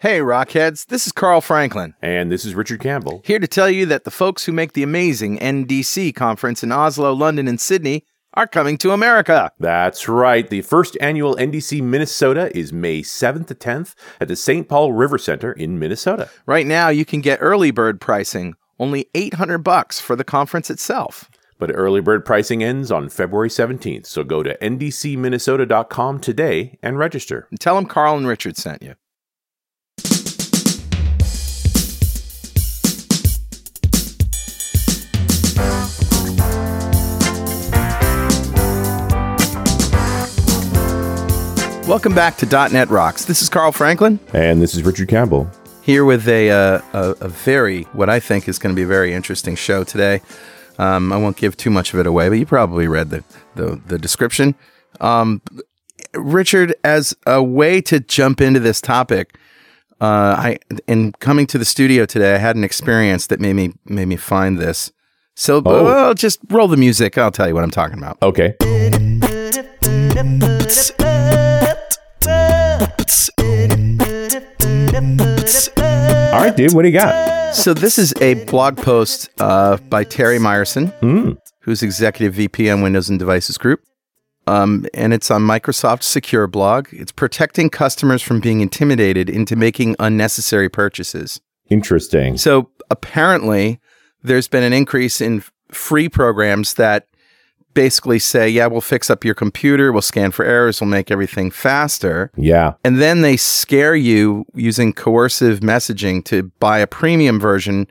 Hey, Rockheads, this is Carl Franklin, And this is Richard Campbell. here to tell you that the folks who make the amazing NDC conference in Oslo, London, and Sydney are coming to America. That's right. The first annual NDC Minnesota is May 7th to 10th at the St. Paul River Center in Minnesota. Right now, you can get early bird pricing, only 800 bucks for the conference itself. But early bird pricing ends on February 17th, so go to ndcminnesota.com today and register. And tell them Carl and Richard sent you. Welcome back to .NET Rocks. This is Carl Franklin And this is Richard Campbell. here with a uh, a, a very what I think is going to be a very interesting show today. Um, I won't give too much of it away, but you probably read the the, the description. Um, Richard, as a way to jump into this topic, uh, I in coming to the studio today, I had an experience that made me made me find this. So, Oh. well, just roll the music. I'll tell you what I'm talking about. Okay. All right, dude, what do you got? So this is a blog post uh, by Terry Myerson, Hmm. who's executive VP on Windows and Devices Group. Um, and it's on Microsoft Secure Blog. It's protecting customers from being intimidated into making unnecessary purchases. Interesting. So apparently, there's been an increase in free programs that basically say, yeah, we'll fix up your computer, we'll scan for errors, we'll make everything faster. Yeah. And then they scare you using coercive messaging to buy a premium version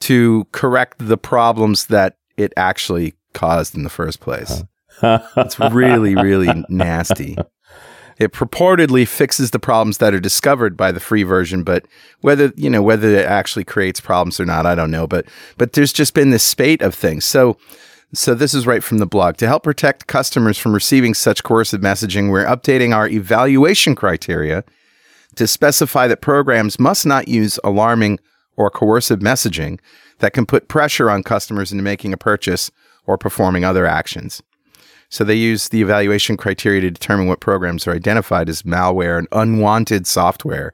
to correct the problems that it actually caused in the first place. It's really, really nasty. It purportedly fixes the problems that are discovered by the free version, but whether you know whether it actually creates problems or not, I don't know. But but there's just been this spate of things. So so this is right from the blog. To help protect customers from receiving such coercive messaging, we're updating our evaluation criteria to specify that programs must not use alarming or coercive messaging that can put pressure on customers into making a purchase or performing other actions. So they use the evaluation criteria to determine what programs are identified as malware and unwanted software.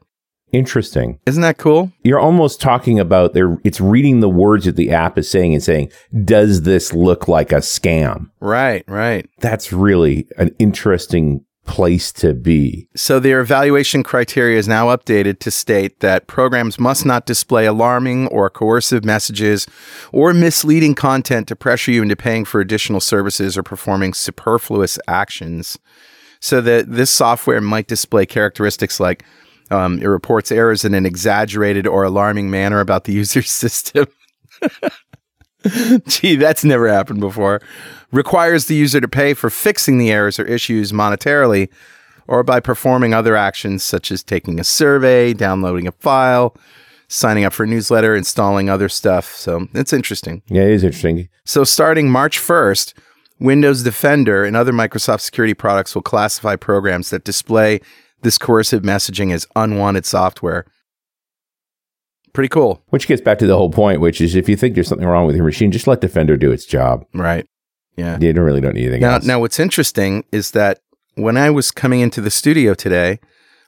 Interesting. Isn't that cool? You're almost talking about there it's reading the words that the app is saying and saying, does this look like a scam? Right, right. That's really an interesting place to be. So their evaluation criteria is now updated to state that programs must not display alarming or coercive messages or misleading content to pressure you into paying for additional services or performing superfluous actions. So that this software might display characteristics like um, it reports errors in an exaggerated or alarming manner about the user's system. Gee, that's never happened before. Requires the user to pay for fixing the errors or issues monetarily or by performing other actions such as taking a survey, downloading a file, signing up for a newsletter, installing other stuff. So it's interesting. Yeah, it is interesting. So starting March 1st, Windows Defender and other Microsoft security products will classify programs that display this coercive messaging as unwanted software. Pretty cool, Which gets back to the whole point, which is if you think there's something wrong with your machine, just let Defender do its job. right? Yeah. You don't really don't need anything Now, else. now, what's interesting is that when I was coming into the studio today,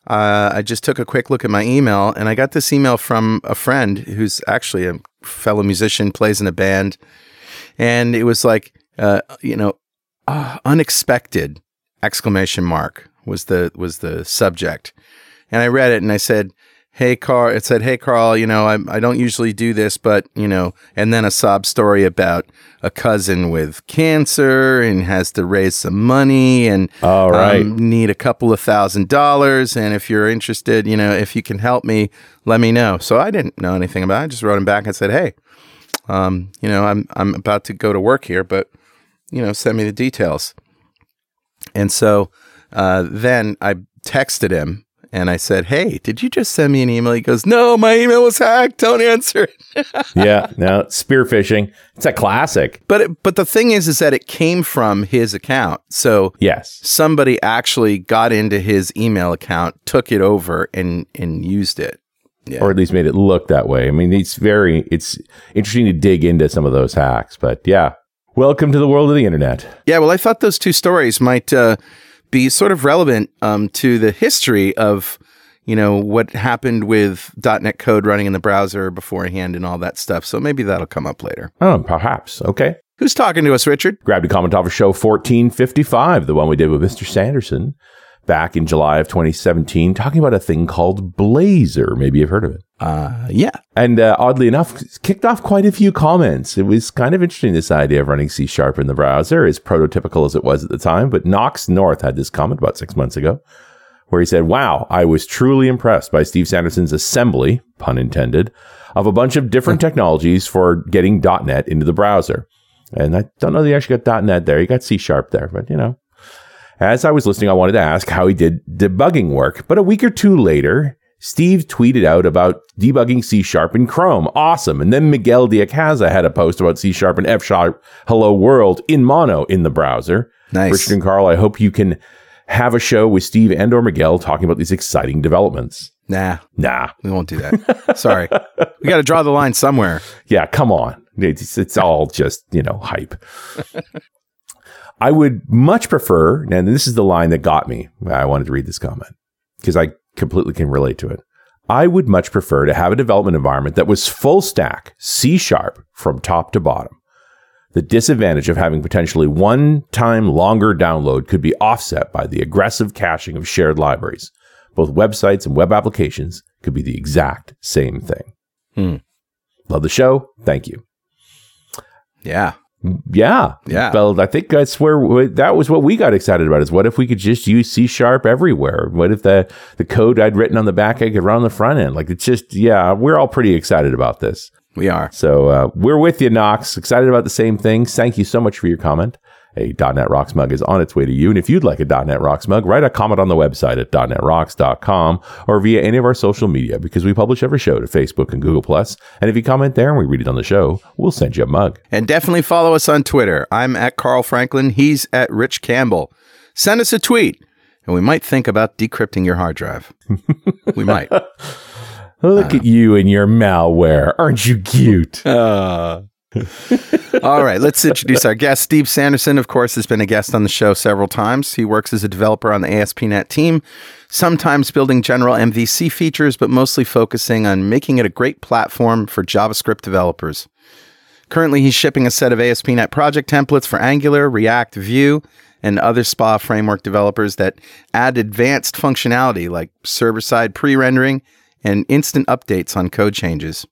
uh, I just took a quick look at my email, and I got this email from a friend who's actually a fellow musician, plays in a band, and it was like, uh, you know, uh, unexpected exclamation mark was the was the subject, and I read it and I said. Hey Carl, it said, "Hey Carl, you know, I I don't usually do this, but you know," and then a sob story about a cousin with cancer and has to raise some money and All right. um, need a couple of thousand dollars. And if you're interested, you know, if you can help me, let me know. So I didn't know anything about it. I just wrote him back and said, Hey, um, you know, I'm, I'm about to go to work here, but, you know, send me the details. And so uh, then I texted him and I said, Hey, did you just send me an email? He goes, No, my email was hacked. Don't answer it. yeah, no, spear phishing. It's a classic. But it, but the thing is, is that it came from his account. So Yes. somebody actually got into his email account, took it over, and and used it. Yeah. Or at least made it look that way. I mean, it's very, it's interesting to dig into some of those hacks, but yeah. Welcome to the world of the internet. Yeah, well, I thought those two stories might uh, be sort of relevant um, to the history of, you know, what happened with .NET code running in the browser beforehand and all that stuff. So maybe that'll come up later. Oh, perhaps. Okay. Who's talking to us, Richard? Grabbed a comment off of show 1455, the one we did with Mr. Sanderson back in July of 2017, talking about a thing called Blazor. Maybe you've heard of it. Uh, yeah. And uh, oddly enough, kicked off quite a few comments. It was kind of interesting, this idea of running C Sharp in the browser, as prototypical as it was at the time. But Knox North had this comment about six months ago where he said, Wow, I was truly impressed by Steve Sanderson's assembly, pun intended, of a bunch of different technologies for getting .NET into the browser. And I don't know that he actually got .NET there. He got C Sharp there, but you know, as I was listening, I wanted to ask how he did debugging work. But a week or two later, Steve tweeted out about debugging C Sharp in Chrome. Awesome. And then Miguel de Icaza had a post about C Sharp and F Sharp Hello World in mono in the browser. Nice. Richard and Carl, I hope you can have a show with Steve and or Miguel talking about these exciting developments. Nah, Nah. we won't do that. Sorry. We got to draw the line somewhere. Yeah, come on. It's, it's all just, you know, hype. I would much prefer, and this is the line that got me. I wanted to read this comment because I completely can relate to it. I would much prefer to have a development environment that was full stack, C sharp from top to bottom. The disadvantage of having potentially one time longer download could be offset by the aggressive caching of shared libraries. Both websites and web applications could be the exact same thing. Hmm. Love the show. Thank you. Yeah. Yeah. Yeah. Well, I think that's where that was what we got excited about is what if we could just use C sharp everywhere? What if the, the code I'd written on the back I could run on the front end? Like it's just, yeah, we're all pretty excited about this. We are. So uh, we're with you, Knox. Excited about the same things. Thank you so much for your comment. A .NET Rocks mug is on its way to you. And if you'd like a .NET Rocks mug, write a comment on the website at .NETRocks.com or via any of our social media because we publish every show to Facebook and Google+. And if you comment there and we read it on the show, we'll send you a mug. And definitely follow us on Twitter. I'm at Carl Franklin. He's at Rich Campbell. Send us a tweet, and we might think about decrypting your hard drive. we might. Look at you and your malware. Aren't you cute? Uh. All right, let's introduce our guest. Steve Sanderson, of course, has been a guest on the show several times. He works as a developer on the ASP.NET team, sometimes building general MVC features, but mostly focusing on making it a great platform for JavaScript developers. Currently, he's shipping a set of ASP.NET project templates for Angular, React, Vue, and other SPA framework developers that add advanced functionality like server side pre rendering and instant updates on code changes.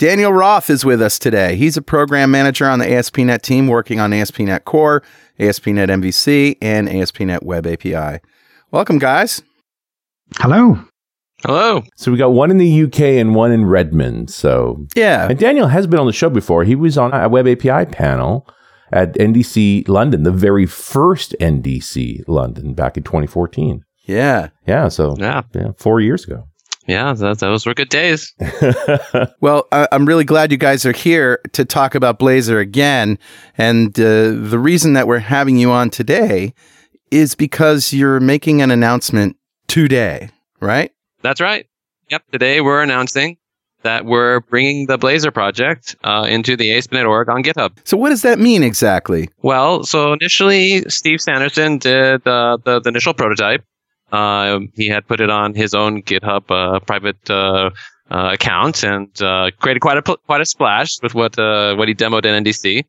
Daniel Roth is with us today. He's a program manager on the ASP.NET team working on ASP.NET Core, ASP.NET MVC, and ASP.NET Web API. Welcome, guys. Hello. Hello. So we got one in the UK and one in Redmond. So Yeah. And Daniel has been on the show before. He was on a web API panel at NDC London, the very first NDC London back in 2014. Yeah. Yeah, so Yeah. yeah, four years ago. Yeah, that, those were good days. Well, I- I'm really glad you guys are here to talk about Blazor again. And uh, the reason that we're having you on today is because you're making an announcement today, right? That's right. Yep. Today we're announcing that we're bringing the Blazor project uh, into the ASP.NET org on GitHub. So, what does that mean exactly? Well, so initially Steve Sanderson did uh, the, the initial prototype. Uh, he had put it on his own GitHub uh, private uh, uh, account and uh, created quite a quite a splash with what uh, what he demoed in NDC.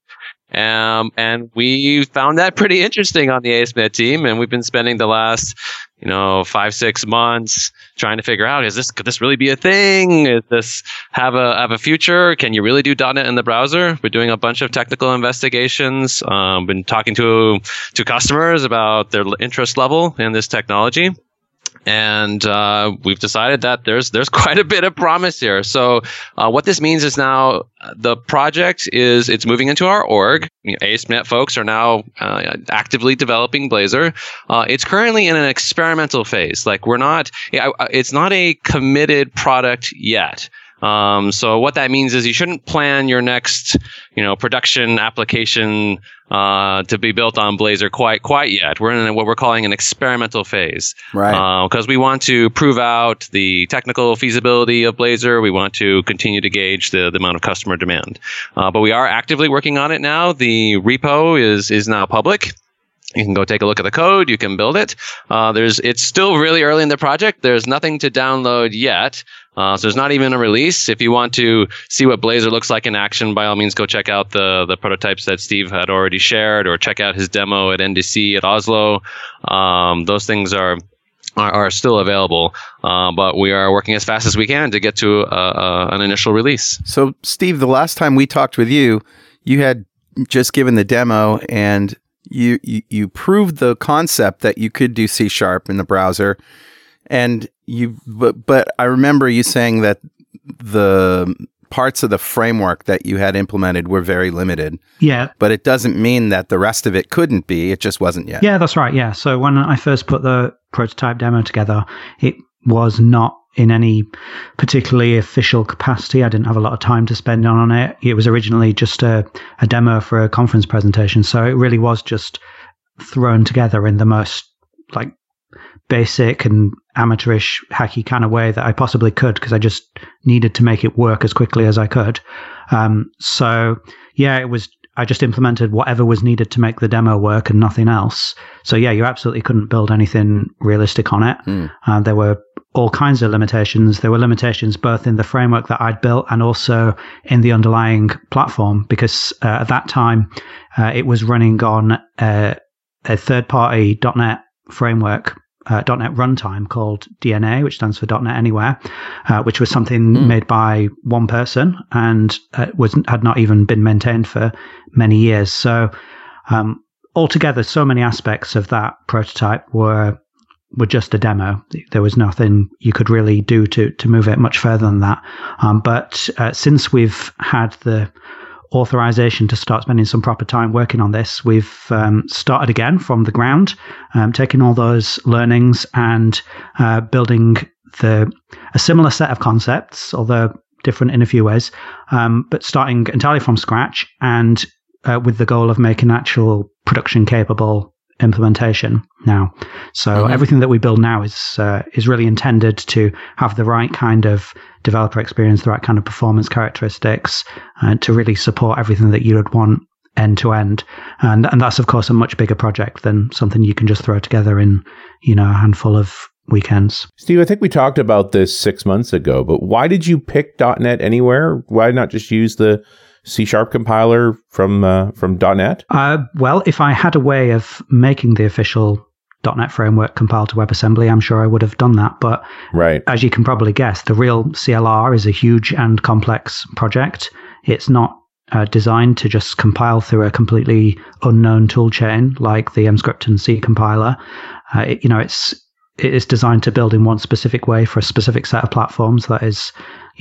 Um, and we found that pretty interesting on the ASP.NET team, and we've been spending the last, you know, five six months trying to figure out: is this could this really be a thing? Is this have a have a future? Can you really do .NET in the browser? We're doing a bunch of technical investigations. Um, been talking to to customers about their interest level in this technology and uh, we've decided that there's there's quite a bit of promise here. So uh, what this means is now uh, the project is it's moving into our org. You ASP.NET folks are now uh, actively developing Blazor. Uh, it's currently in an experimental phase. Like we're not, it's not a committed product yet. Um, so what that means is you shouldn't plan your next, you know, production application uh, to be built on Blazor quite quite yet. We're in what we're calling an experimental phase Right. because we want to prove out the technical feasibility of Blazor. We want to continue to gauge the, the amount of customer demand. Uh, but we are actively working on it now. The repo is is now public. You can go take a look at the code. You can build it. Uh, there's it's still really early in the project. There's nothing to download yet. Uh, so there's not even a release. If you want to see what Blazor looks like in action, by all means, go check out the the prototypes that Steve had already shared, or check out his demo at NDC at Oslo. Um, those things are are, are still available, uh, but we are working as fast as we can to get to uh, uh, an initial release. So, Steve, the last time we talked with you, you had just given the demo and you, you, you proved the concept that you could do C sharp in the browser. And you, but, but I remember you saying that the parts of the framework that you had implemented were very limited. Yeah. But it doesn't mean that the rest of it couldn't be. It just wasn't yet. Yeah, that's right. Yeah. So when I first put the prototype demo together, it was not in any particularly official capacity. I didn't have a lot of time to spend on it. It was originally just a, a demo for a conference presentation. So it really was just thrown together in the most like basic and amateurish hacky kind of way that I possibly could because I just needed to make it work as quickly as I could. Um, so yeah, it was. I just implemented whatever was needed to make the demo work and nothing else. So yeah, you absolutely couldn't build anything realistic on it. Mm. Uh, there were all kinds of limitations. There were limitations both in the framework that I'd built and also in the underlying platform because uh, at that time uh, it was running on uh, a third party .NET framework uh, .NET runtime called DNA, which stands for .NET Anywhere, uh, which was something Mm. made by one person and uh, was had not even been maintained for many years. So um, altogether, so many aspects of that prototype were were just a demo. There was nothing you could really do to to move it much further than that. Um, but uh, since we've had the authorization to start spending some proper time working on this, we've um, started again from the ground, um, taking all those learnings and uh, building the a similar set of concepts, although different in a few ways, um, but starting entirely from scratch and uh, with the goal of making actual production capable implementation now. So Mhm. everything that we build now is uh, is really intended to have the right kind of developer experience, the right kind of performance characteristics, uh, to really support everything that you would want end to end. And and that's of course a much bigger project than something you can just throw together in you know a handful of weekends. Steve, I think we talked about this six months ago, but why did you pick .NET Anywhere? Why not just use the C Sharp compiler from uh, from .NET? Uh, well, if I had a way of making the official .NET framework compile to WebAssembly, I'm sure I would have done that. But Right. as you can probably guess, the real CLR is a huge and complex project. It's not uh, designed to just compile through a completely unknown toolchain like the Emscripten C compiler. Uh, it, you know, it's it is designed to build in one specific way for a specific set of platforms. That is,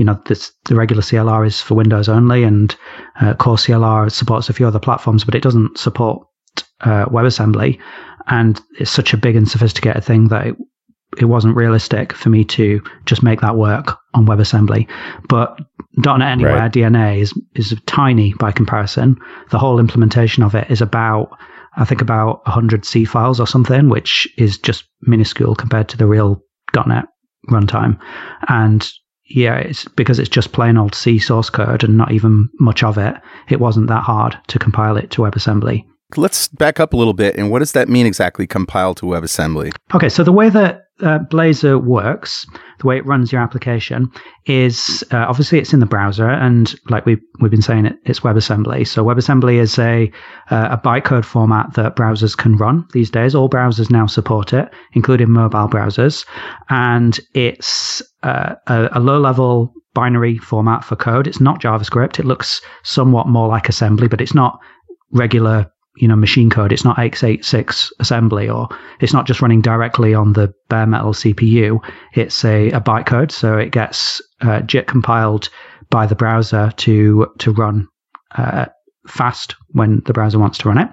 you know, this, the regular CLR is for Windows only, and uh, Core CLR supports a few other platforms, but it doesn't support uh, WebAssembly. And it's such a big and sophisticated thing that it, it wasn't realistic for me to just make that work on WebAssembly. But .NET Anywhere Right. DNA is is tiny by comparison. The whole implementation of it is about I think about 100 C files or something, which is just minuscule compared to the real .NET runtime. And yeah, it's because it's just plain old C source code and not even much of it. It wasn't that hard to compile it to WebAssembly. Let's back up a little bit. And what does that mean exactly, compile to WebAssembly? Okay, so the way that uh, Blazor works, the way it runs your application, is uh, obviously it's in the browser, and like we we've been saying, it, it's WebAssembly. So WebAssembly is a uh, a bytecode format that browsers can run these days. All browsers now support it, including mobile browsers, and it's uh, a, a low level binary format for code. It's not JavaScript. It looks somewhat more like assembly, but it's not regular you know machine code. It's not x86 assembly or it's not just running directly on the bare metal cpu it's a, a bytecode so it gets uh, jit compiled by the browser to to run uh, fast when the browser wants to run it.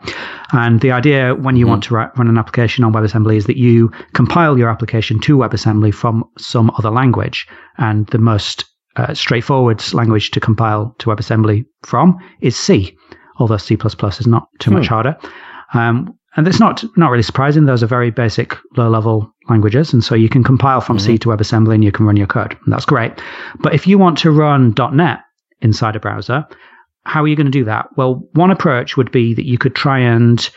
And the idea when you Mhm. want to ri- run an application on webassembly is that you compile your application to webassembly from some other language. And the most uh, straightforward language to compile to webassembly from is c although C++ is not too much Hmm. harder. Um, and it's not not really surprising. Those are very basic low level languages, and so you can compile from C to WebAssembly and you can run your code. And that's great. But if you want to run .NET inside a browser, how are you going to do that? Well, one approach would be that you could try and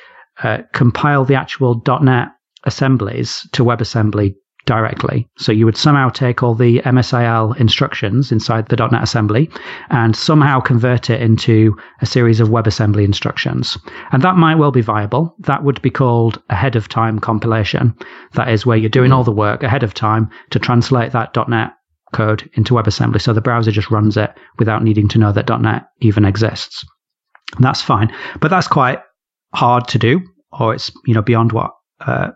uh, compile the actual .NET assemblies to WebAssembly directly. So you would somehow take all the MSIL instructions inside the .NET assembly and somehow convert it into a series of WebAssembly instructions. And that might well be viable. That would be called ahead of time compilation. That is where you're doing all the work ahead of time to translate that .NET code into WebAssembly. So the browser just runs it without needing to know that .NET even exists. And that's fine, but that's quite hard to do, or it's you know beyond what uh,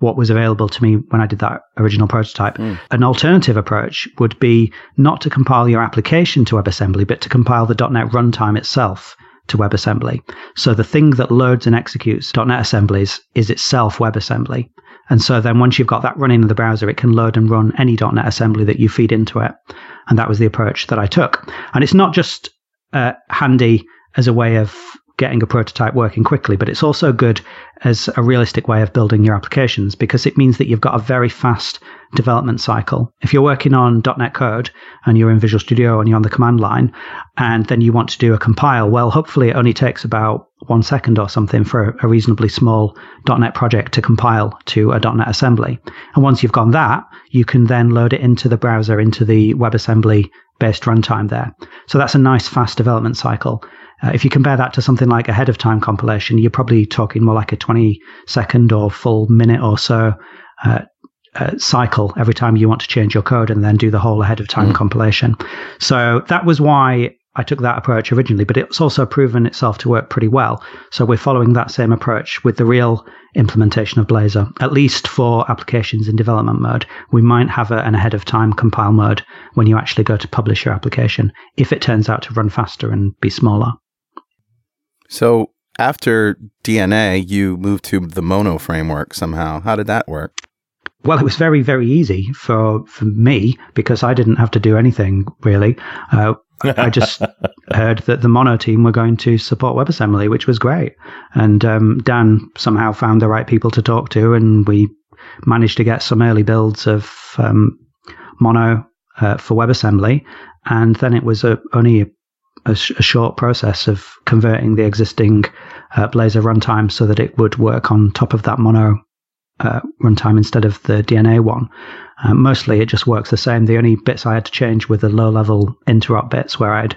what was available to me when I did that original prototype. Mm. An alternative approach would be not to compile your application to WebAssembly, but to compile the .NET runtime itself to WebAssembly. So the thing that loads and executes .NET assemblies is itself WebAssembly. And so then once you've got that running in the browser, it can load and run any .NET assembly that you feed into it. And that was the approach that I took. And it's not just uh, handy as a way of getting a prototype working quickly, but it's also good as a realistic way of building your applications because it means that you've got a very fast development cycle. If you're working on .NET code and you're in Visual Studio and you're on the command line and then you want to do a compile, well, hopefully it only takes about one second or something for a reasonably small .NET project to compile to a .NET assembly. And once you've gone that, you can then load it into the browser, into the WebAssembly based runtime there. So that's a nice fast development cycle. Uh, if you compare that to something like ahead of time compilation, you're probably talking more like a 20 second or full minute or so uh, uh, cycle every time you want to change your code and then do the whole ahead of time mm. compilation. So that was why I took that approach originally, but it's also proven itself to work pretty well. So we're following that same approach with the real implementation of Blazor, at least for applications in development mode. We might have a, an ahead of time compile mode when you actually go to publish your application if it turns out to run faster and be smaller. So after DNA, you moved to the Mono framework somehow. How did that work? Well, it was very, very easy for, for me because I didn't have to do anything really. Uh, I just heard that the Mono team were going to support WebAssembly, which was great. And um, Dan somehow found the right people to talk to, and we managed to get some early builds of um, Mono uh, for WebAssembly. And then it was a, only a a, sh- a short process of converting the existing uh, Blazor runtime so that it would work on top of that mono uh, runtime instead of the DNA one. Uh, mostly it just works the same. The only bits I had to change were the low level interop bits where I'd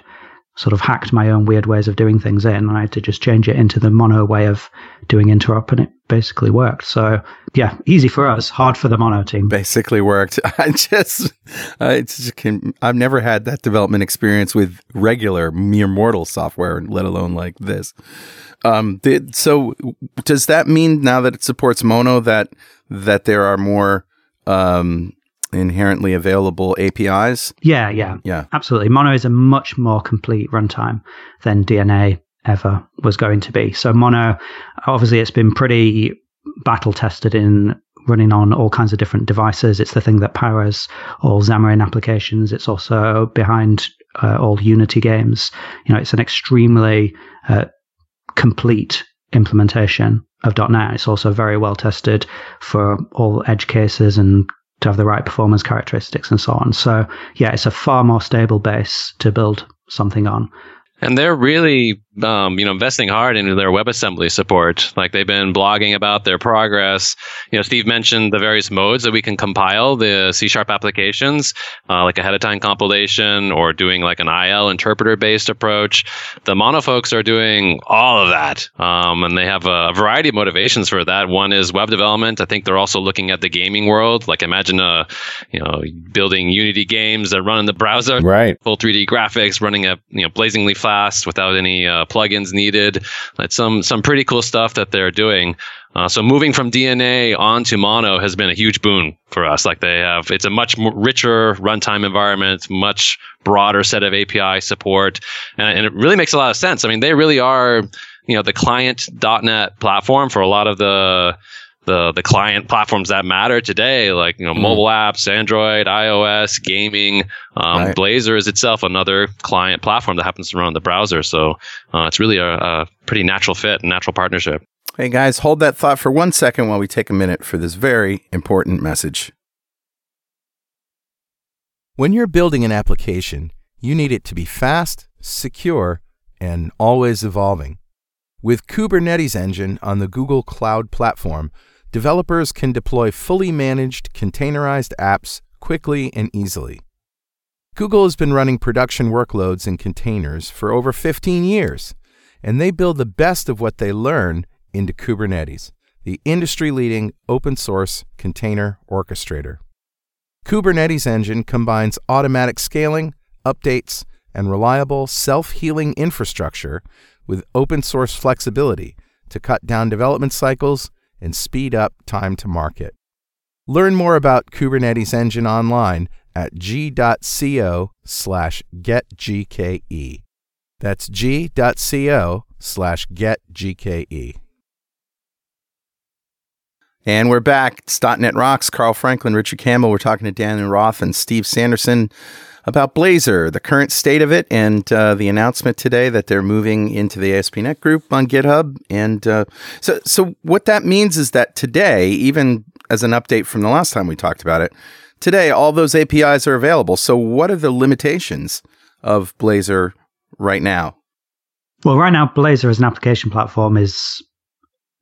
sort of hacked my own weird ways of doing things in. And I had to just change it into the mono way of doing interop, and it basically worked. So yeah, easy for us, hard for the mono team. Basically worked. I just, I just can, I've never had that development experience with regular mere mortal software, let alone like this. Um, the, so does that mean now that it supports mono that that there are more um, inherently available APIs? Yeah, yeah, yeah, absolutely. Mono is a much more complete runtime than DNA ever was going to be. So Mono, obviously, it's been pretty battle tested in running on all kinds of different devices. It's the thing that powers all Xamarin applications. It's also behind uh, all Unity games. You know, it's an extremely uh, complete implementation of .NET. It's also very well tested for all edge cases and to have the right performance characteristics and so on. So yeah, it's a far more stable base to build something on. And they're really um, you know, investing hard into their WebAssembly support. Like they've been blogging about their progress. You know, Steve mentioned the various modes that we can compile the C sharp applications, uh, like ahead of time compilation or doing like an IL interpreter based approach. The Mono folks are doing all of that. Um, and they have a variety of motivations for that. One is web development. I think they're also looking at the gaming world. Like imagine, uh, you know, building Unity games that run in the browser. Right. Full 3D graphics running at, you know, blazingly fast without any, uh, plugins needed. It's some some pretty cool stuff that they're doing. Uh, so moving from DNA onto Mono has been a huge boon for us. Like they have, it's a much richer runtime environment, much broader set of API support, and, and it really makes a lot of sense. I mean, they really are, you know, the client.NET platform for a lot of the the the client platforms that matter today, like you know, mm. mobile apps, Android, iOS, gaming. Um, right. Blazor is itself another client platform that happens to run on the browser, so uh, it's really a, a pretty natural fit and natural partnership. Hey guys, hold that thought for one second while we take a minute for this very important message. When you're building an application, you need it to be fast, secure, and always evolving. With Kubernetes Engine on the Google Cloud Platform, developers can deploy fully managed, containerized apps quickly and easily. Google has been running production workloads in containers for over 15 years, and they build the best of what they learn into Kubernetes, the industry leading open source container orchestrator. Kubernetes Engine combines automatic scaling, updates, and reliable self healing infrastructure with open source flexibility to cut down development cycles and speed up time to market. Learn more about Kubernetes Engine online at g.co slash getgke. That's g.co slash getgke. And we're back. It's .NET Rocks. Carl Franklin, Richard Campbell. We're talking to Daniel Roth and Steve Sanderson about Blazor, the current state of it, and uh, the announcement today that they're moving into the ASP.NET group on GitHub. And uh, so, so what that means is that today, even as an update from the last time we talked about it, today all those APIs are available. So, what are the limitations of Blazor right now? Well, right now, Blazor as an application platform is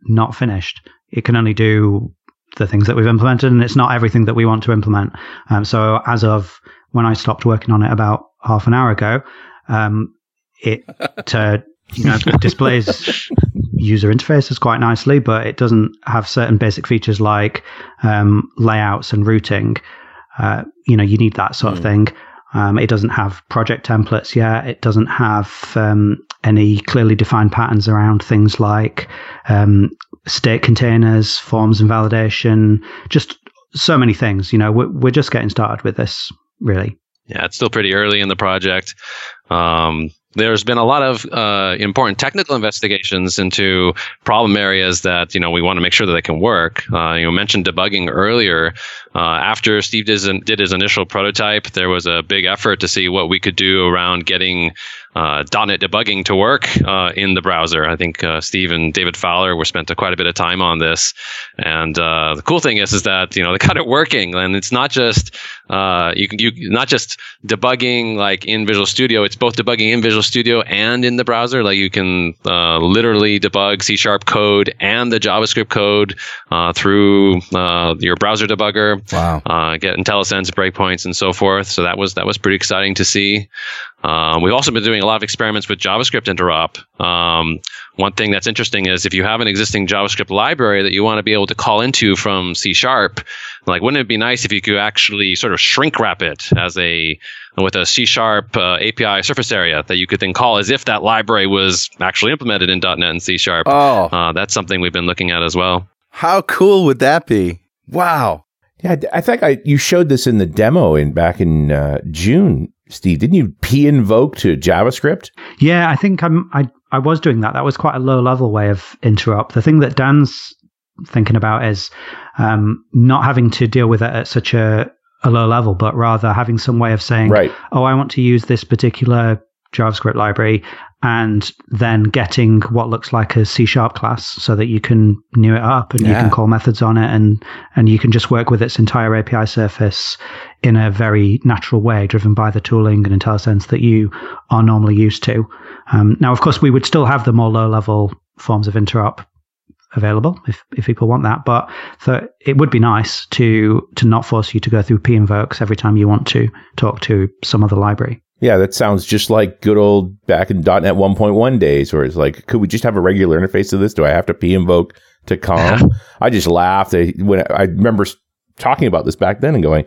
not finished. It can only do the things that we've implemented, and it's not everything that we want to implement. Um, so, as of when I stopped working on it about half an hour ago, um, it uh, you know displays user interfaces quite nicely, but it doesn't have certain basic features like um, layouts and routing. Uh, you know, you need that sort mm. of hmm. thing. Um, it doesn't have project templates yet. It doesn't have um, any clearly defined patterns around things like um, state containers, forms and validation, just so many things. You know, we're, we're just getting started with this really. Yeah, it's still pretty early in the project. Um, there's been a lot of uh, important technical investigations into problem areas that you know we want to make sure that they can work. Uh, you mentioned debugging earlier. Uh, after Steve did, did his initial prototype, there was a big effort to see what we could do around getting uh, .NET debugging to work uh, in the browser. I think uh, Steve and David Fowler were spent quite a bit of time on this, and uh, the cool thing is is that you know they got it working, and it's not just uh, you can you not just debugging like in Visual Studio. It's both debugging in Visual Studio and in the browser. Like you can uh, literally debug C sharp code and the JavaScript code through your browser debugger. Wow! get IntelliSense breakpoints and so forth. So that was that was pretty exciting to see. Um, we've also been doing a lot of experiments with JavaScript interop. Um, one thing that's interesting is if you have an existing JavaScript library that you want to be able to call into from C Sharp, like wouldn't it be nice if you could actually sort of shrink wrap it as a with a C Sharp uh, API surface area that you could then call as if that library was actually implemented in .NET and C Sharp. Oh, uh, that's something we've been looking at as well. How cool would that be? Wow. Yeah, I think I you showed this in the demo in back in uh, June Steve, didn't you p invoke to JavaScript? Yeah, I think I'm, I I was doing that. That was quite a low level way of interop. The thing that Dan's thinking about is um, not having to deal with it at such a, a low level, but rather having some way of saying, right. "Oh, I want to use this particular JavaScript library," and then getting what looks like a C sharp class so that you can new it up and yeah. you can call methods on it and and you can just work with its entire API surface in a very natural way, driven by the tooling and IntelliSense that you are normally used to. Um, now, of course, we would still have the more low level forms of interop available if, if people want that. But so it would be nice to to not force you to go through p invokes every time you want to talk to some other library. Yeah, that sounds just like good old back in .NET 1.1 days, where it's like, could we just have a regular interface to this? Do I have to p invoke to com? I just laughed when I remember talking about this back then and going,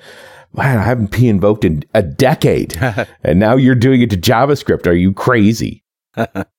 man, I haven't p invoked in a decade, and now you're doing it to JavaScript. Are you crazy?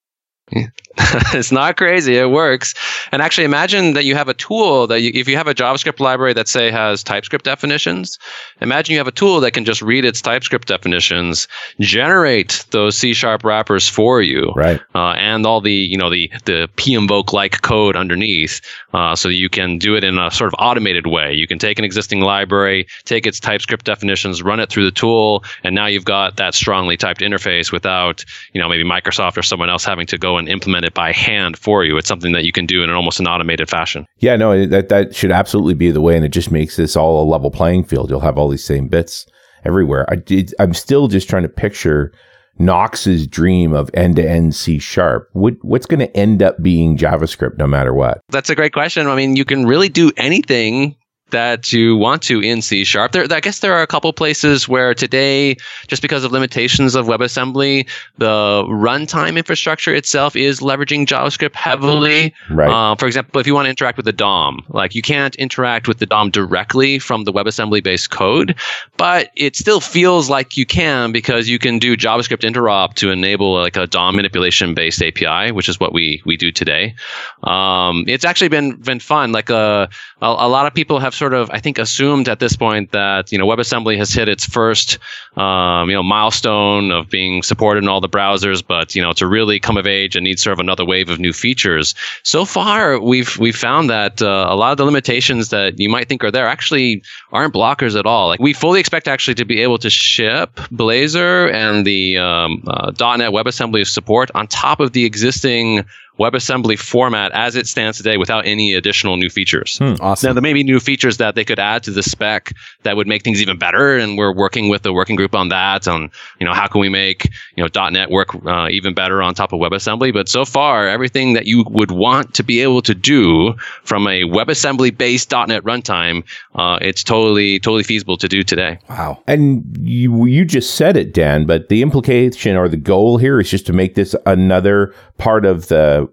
it's not crazy. It works. And actually, imagine that you have a tool that you, if you have a JavaScript library that say has TypeScript definitions, imagine you have a tool that can just read its TypeScript definitions, generate those C sharp wrappers for you, right? Uh, and all the you know the the pinvoke like code underneath, uh, so you can do it in a sort of automated way. You can take an existing library, take its TypeScript definitions, run it through the tool, and now you've got that strongly typed interface without you know maybe Microsoft or someone else having to go and implement it by hand for you. It's something that you can do in an almost an automated fashion. Yeah, no, that that should absolutely be the way, and it just makes this all a level playing field. You'll have all these same bits everywhere. I did, I'm still just trying to picture Knox's dream of end to end C sharp, what, what's going to end up being JavaScript no matter what? That's a great question. I mean, you can really do anything that you want to in C sharp. There, I guess there are a couple places where today, just because of limitations of WebAssembly, the runtime infrastructure itself is leveraging JavaScript heavily. Right. Uh, for example, if you want to interact with the DOM, like you can't interact with the DOM directly from the WebAssembly based code, but it still feels like you can because you can do JavaScript interop to enable like a DOM manipulation based API, which is what we we do today. Um, it's actually been been fun. Like uh, a, a lot of people have sort of, I think, assumed at this point that you know WebAssembly has hit its first um, you know milestone of being supported in all the browsers, but you know to really come of age and need sort of another wave of new features. So far, we've we've found that uh, a lot of the limitations that you might think are there actually aren't blockers at all. Like we fully expect actually to be able to ship Blazor and the um, uh, .NET WebAssembly support on top of the existing WebAssembly format as it stands today without any additional new features. Hmm, awesome. Now, there may be new features that they could add to the spec that would make things even better, and we're working with the working group on that. On you know how can we make you know .NET work uh, even better on top of WebAssembly? But so far, everything that you would want to be able to do from a WebAssembly based .NET runtime, uh, it's totally totally feasible to do today. Wow. And you you just said it, Dan, but the implication or the goal here is just to make this another part of the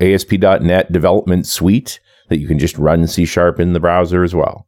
ASP.NET development suite that you can just run C sharp in the browser as well.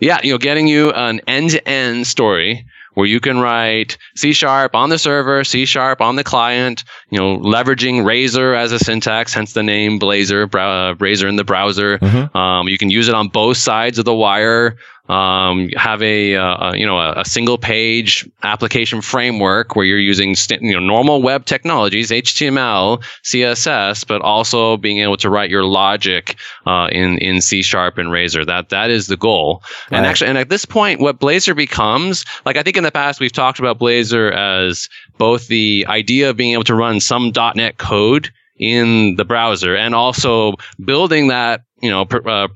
Yeah, you know, getting you an end to end story where you can write C sharp on the server, C sharp on the client, you know, leveraging Razor as a syntax, hence the name Blazor, uh, Razor in the browser. Mm-hmm. Um, you can use it on both sides of the wire um, have a, uh, you know a, a, single page application framework where you're using st- you know normal web technologies HTML CSS but also being able to write your logic uh, in in C sharp and Razor that that is the goal right. and actually and at this point what Blazor becomes like I think in the past we've talked about Blazor as both the idea of being able to run some .NET code in the browser and also building that you know uh,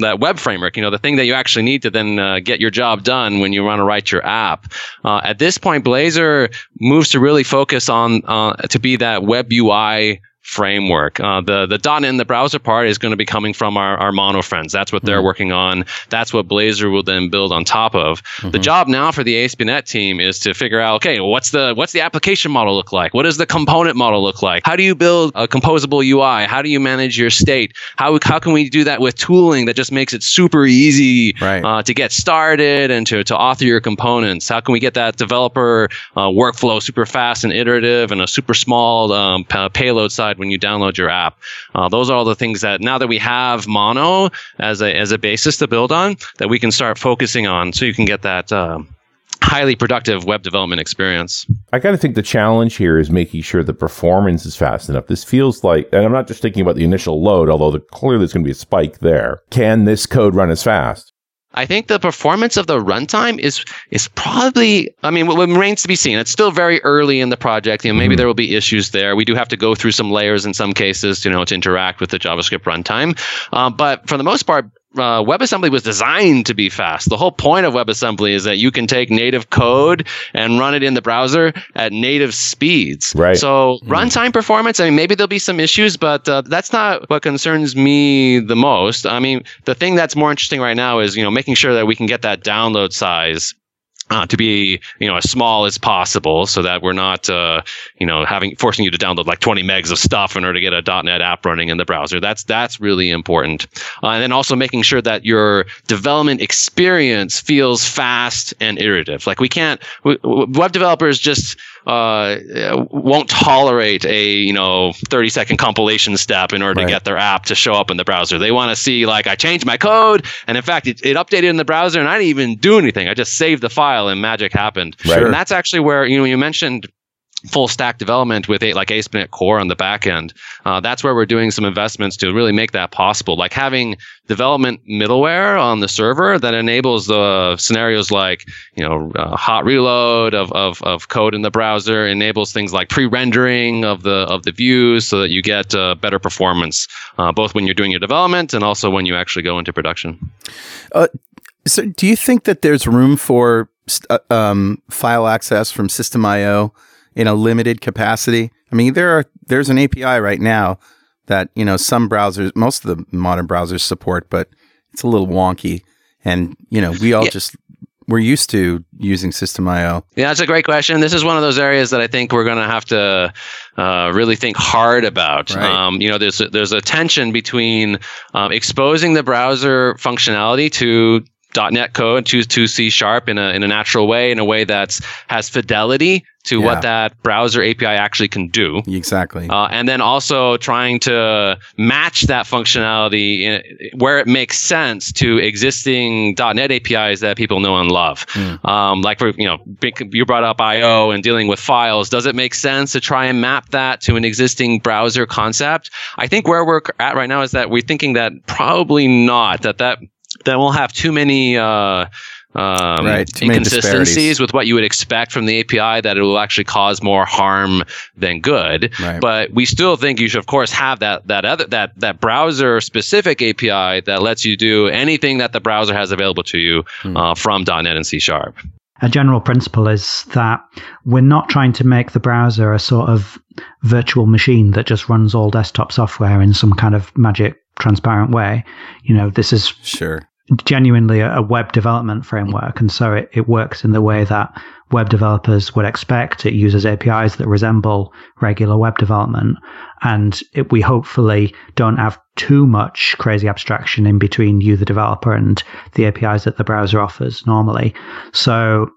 that web framework you know the thing that you actually need to then uh, get your job done when you want to write your app. Uh, at this point blazor moves to really focus on uh, to be that web ui framework. Uh, the the .NET in the browser part is going to be coming from our, our Mono friends. That's what they're mm-hmm. working on. That's what Blazor will then build on top of. Mm-hmm. The job now for the ASP.NET team is to figure out, okay, what's the what's the application model look like? What does the component model look like? How do you build a composable UI? How do you manage your state? How how can we do that with tooling that just makes it super easy right. uh, to get started and to to author your components? How can we get that developer uh, workflow super fast and iterative and a super small um, payload size when you download your app. Uh, those are all the things that now that we have Mono as a as a basis to build on, that we can start focusing on, so you can get that. Uh, highly productive web development experience. I got to think the challenge here is making sure the performance is fast enough. This feels like, and I'm not just thinking about the initial load, although the, clearly there's going to be a spike there. Can this code run as fast? I think the performance of the runtime is is probably. I mean, what remains to be seen. It's still very early in the project. You know, maybe mm-hmm. there will be issues there. We do have to go through some layers in some cases, you know, to interact with the JavaScript runtime. Uh, but for the most part, uh, WebAssembly was designed to be fast. The whole point of WebAssembly is that you can take native code and run it in the browser at native speeds. Right. So mm. runtime performance. I mean, maybe there'll be some issues, but uh, that's not what concerns me the most. I mean, the thing that's more interesting right now is you know making sure that we can get that download size uh, to be you know as small as possible so that we're not uh, you know having forcing you to download like 20 megs of stuff in order to get a .NET app running in the browser. That's that's really important, uh, and then also making sure that your development experience feels fast and iterative. Like we can't we, web developers just uh, won't tolerate a you know 30 second compilation step in order right. to get their app to show up in the browser. They want to see like I changed my code, and in fact it, it, updated in the browser, and I didn't even do anything. I just saved the file, and magic happened. Right. And that's actually where you know you mentioned full stack development with a, like ASP.NET Core on the back end. Uh, that's where we're doing some investments to really make that possible. Like having development middleware on the server that enables the scenarios like you know uh, hot reload of, of, of code in the browser, enables things like pre-rendering of the of the views so that you get uh, better performance uh, both when you're doing your development and also when you actually go into production. Uh, so, do you think that there's room for uh, um, file access from System.io in a limited capacity. I mean, there are there's an API right now that you know some browsers, most of the modern browsers support, but it's a little wonky. And you know, we all Yeah. just we're used to using System IO. Yeah, that's a great question. This is one of those areas that I think we're going to have to uh, really think hard about. Right. Um, you know, there's a, there's a tension between um, exposing the browser functionality to .NET code to to C sharp in a in a natural way, in a way that's has fidelity to Yeah. what that browser API actually can do. Exactly. Uh, and then also trying to match that functionality in, where it makes sense to existing .NET APIs that people know and love. Mm. Um, like for you know, you brought up I/O and dealing with files. Does it make sense to try and map that to an existing browser concept? I think where we're at right now is that we're thinking that probably not. That that that will have too many. Uh, um, Right, too inconsistencies disparities. with what you would expect from the API that it will actually cause more harm than good. Right. But we still think you should, of course, have that that other that that browser specific API that lets you do anything that the browser has available to you Hmm. uh, from .NET and C Sharp. a general principle is that we're not trying to make the browser a sort of virtual machine that just runs all desktop software in some kind of magic transparent way. You know, this is sure. Genuinely a, a web development framework. And so it, it works in the way that web developers would expect. It uses APIs that resemble regular web development. And it, we hopefully don't have too much crazy abstraction in between you, the developer, and the APIs that the browser offers normally. So,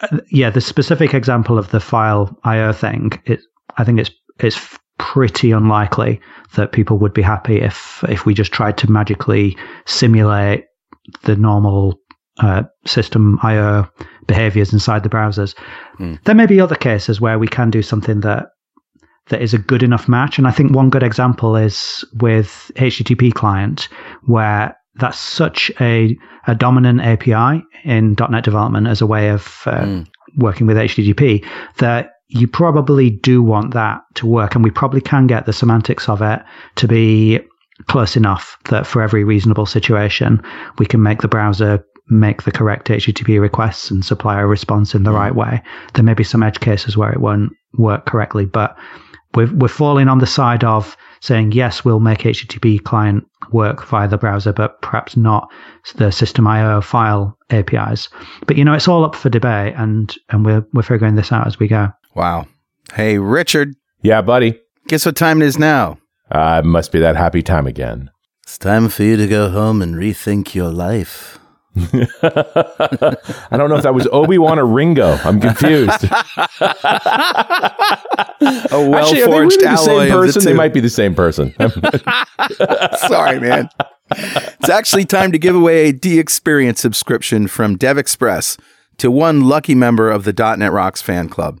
uh, yeah, the specific example of the file IO thing, it, I think it's, it's pretty unlikely that people would be happy if, if we just tried to magically simulate the normal uh, system IO behaviors inside the browsers. Hmm. There may be other cases where we can do something that that is a good enough match, and I think one good example is with HTTP client, where that's such a a dominant API in .NET development as a way of uh, Mm. working with HTTP that you probably do want that to work, and we probably can get the semantics of it to be close enough that for every reasonable situation, we can make the browser make the correct HTTP requests and supply a response in the mm. right way. There may be some edge cases where it won't work correctly, but we're, we're falling on the side of saying, yes, we'll make HTTP client work via the browser, but perhaps not the system IO file APIs. But you know, it's all up for debate and, and we're, we're figuring this out as we go. Wow. Hey, Richard, Yeah, buddy. guess what time it is now? Uh, it must be that happy time again. It's time for you to go home and rethink your life. I don't know if that was Obi Wan or Ringo. I'm confused. A well forged really the same alloy of the person? They might be the same person. Sorry, man. It's actually time to give away a DXperience subscription from DevExpress to one lucky member of the .NET Rocks fan club.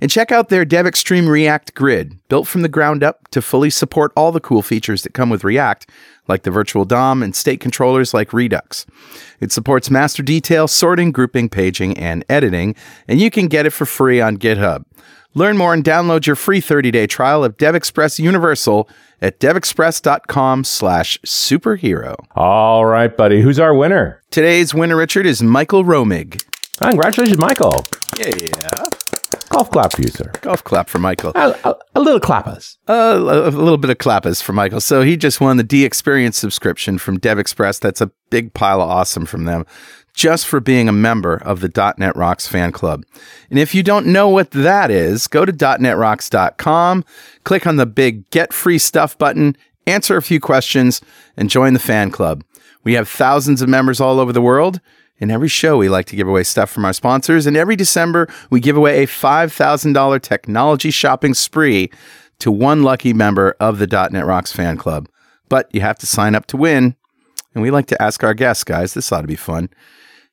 And check out their DevExtreme React Grid, built from the ground up to fully support all the cool features that come with React, like the virtual DOM and state controllers like Redux. It supports master detail, sorting, grouping, paging, and editing, and you can get it for free on GitHub. Learn more and download your free 30-day trial of DevExpress Universal at devexpress.com slash superhero. All right, buddy. Who's our winner? Today's winner, Richard, is Michael Romig. Congratulations, Michael. Yeah. Golf clap for you, sir. Golf clap for Michael. A, a, a little clappers. Uh, a little bit of clappers for Michael. So he just won the DXperience subscription from DevExpress. That's a big pile of awesome from them, just for being a member of the .NET Rocks fan club. And if you don't know what that is, go to .NETRocks.com, click on the big Get Free Stuff button, answer a few questions, and join the fan club. We have thousands of members all over the world. In every show, we like to give away stuff from our sponsors, and every December, we give away a $5,000 technology shopping spree to one lucky member of the .NET Rocks fan club. But you have to sign up to win, and we like to ask our guests, guys, this ought to be fun.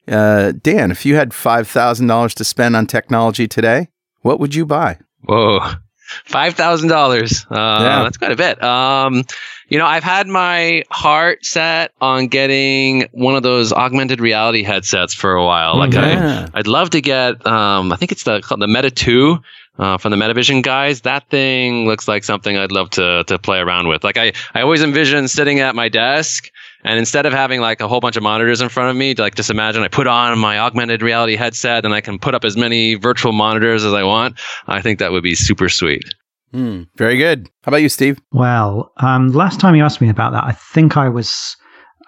Uh, Dan, if you had $5,000 to spend on technology today, what would you buy? Whoa. Five thousand dollars. Uh, Yeah. That's quite a bit. Um, You know, I've had my heart set on getting one of those augmented reality headsets for a while. Like, Yeah. I, I'd love to get. Um, I think it's the the Meta Two uh, from the Metavision guys. That thing looks like something I'd love to to play around with. Like, I I always envision sitting at my desk. And instead of having like a whole bunch of monitors in front of me, like just imagine I put on my augmented reality headset and I can put up as many virtual monitors as I want. I think that would be super sweet. Hmm. Very good. How about you, Steve? Well, um, last time you asked me about that, I think I was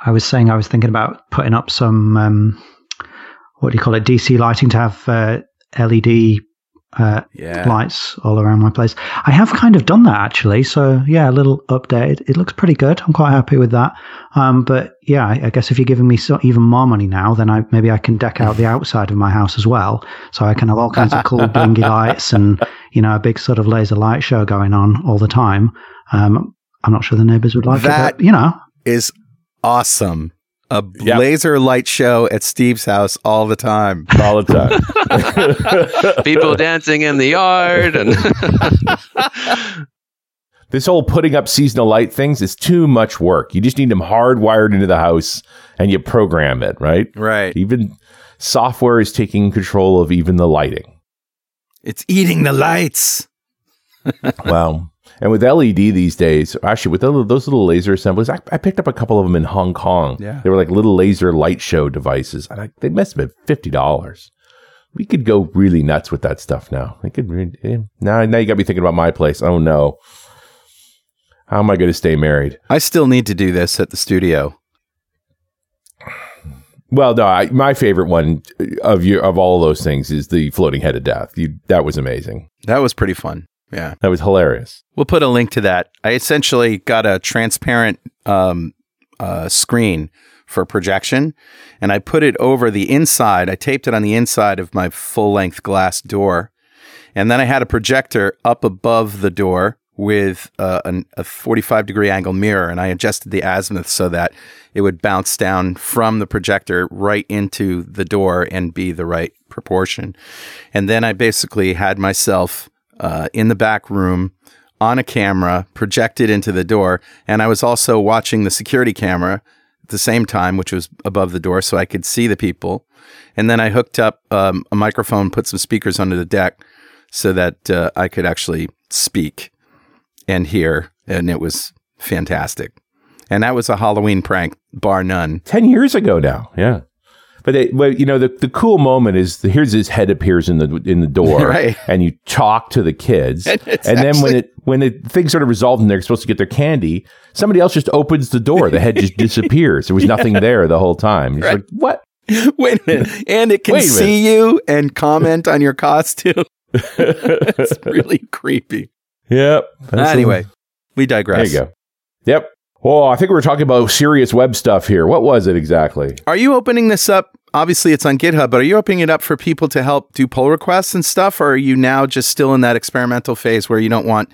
I was saying I was thinking about putting up some um, what do you call it DC lighting to have uh, LED uh, Yeah. lights all around my place. I have kind of done that actually. So yeah, a little update. It looks pretty good. I'm quite happy with that. Um, but yeah, I, I guess if you're giving me so, even more money now, then I maybe I can deck out the outside of my house as well. So I can have all kinds of cool blingy lights and you know a big sort of laser light show going on all the time. Um, I'm not sure the neighbors would like it, That- but you know. Is awesome. A Yep. laser light show at Steve's house all the time. all the time. People dancing in the yard and this whole putting up seasonal light things is too much work. You just need them hardwired into the house and you program it, right? Right. Even software is taking control of even the lighting. It's eating the lights. wow. And with LED these days, actually, with those those little laser assemblies, I, I picked up a couple of them in Hong Kong. Yeah. They were like little laser light show devices. And I, they must have been $50. We could go really nuts with that stuff now. We could eh, now, now you got me thinking about my place. Oh no. How am I going to stay married? I still need to do this at the studio. Well, no, I, my favorite one of you of all those things is the floating head of death. You, that was amazing. That was pretty fun. Yeah. That was hilarious. We'll put a link to that. I essentially got a transparent um, uh, screen for projection, and I put it over the inside. I taped it on the inside of my full length glass door, and then I had a projector up above the door with uh, an, a 45 degree angle mirror, and I adjusted the azimuth so that it would bounce down from the projector right into the door and be the right proportion. And then I basically had myself uh, in the back room on a camera projected into the door. And I was also watching the security camera at the same time, which was above the door, so I could see the people. And then I hooked up um, a microphone, put some speakers under the deck so that uh, I could actually speak and here, And it was fantastic. And that was a Halloween prank, bar none. 10 years ago now. Yeah. But they, well, you know, the, the cool moment is the, here's his head appears in the in the door, Right. and you talk to the kids, And and, then when it when the things sort of resolved and they're supposed to get their candy, somebody else just opens the door. The head just disappears. There was nothing there the whole time. It's Right. like what? Wait a minute. And it can Wait a minute. see you and comment on your costume. it's really creepy. Yep. That's anyway, we digress. there digress. you go. Yep. Well, I think we were talking about serious web stuff here. What was it exactly? Are you opening this up? Obviously, it's on GitHub, but are you opening it up for people to help do pull requests and stuff? Or are you now just still in that experimental phase where you don't want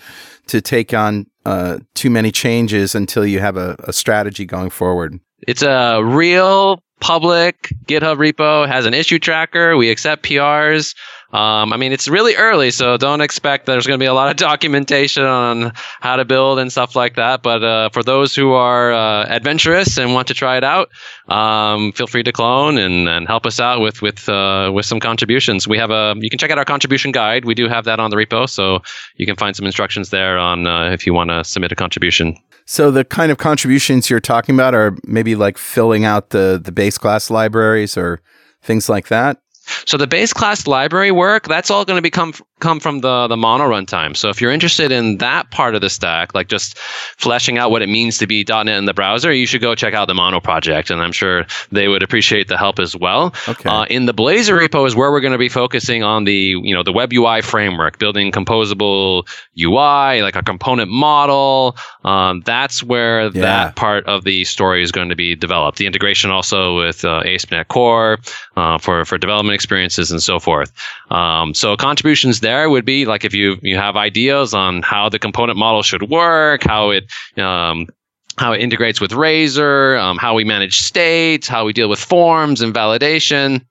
to take on uh, too many changes until you have a, a strategy going forward? It's a real public GitHub repo. Has an issue tracker. We accept PRs. Um, I mean, it's really early, so don't expect there's going to be a lot of documentation on how to build and stuff like that. But uh, for those who are uh, adventurous and want to try it out, um, feel free to clone and, and help us out with with uh, with some contributions. We have a you can check out our contribution guide. We do have that on the repo, so you can find some instructions there on uh, if you want to submit a contribution. So the kind of contributions you're talking about are maybe like filling out the the base class libraries or things like that. So the base class library work, that's all going to become come from the the mono runtime. So if you're interested in that part of the stack, like just fleshing out what it means to be .NET in the browser, you should go check out the mono project, and I'm sure they would appreciate the help as well. Okay. Uh, in the Blazor repo is where we're going to be focusing on the you know the web UI framework, building composable UI, like a component model. Um, that's where Yeah. that part of the story is going to be developed. The integration also with uh, ASP.NET Core uh, for for development experiences and so forth. Um, so contributions there would be like if you you have ideas on how the component model should work, how it um, how it integrates with Razor, um, how we manage states, how we deal with forms and validation.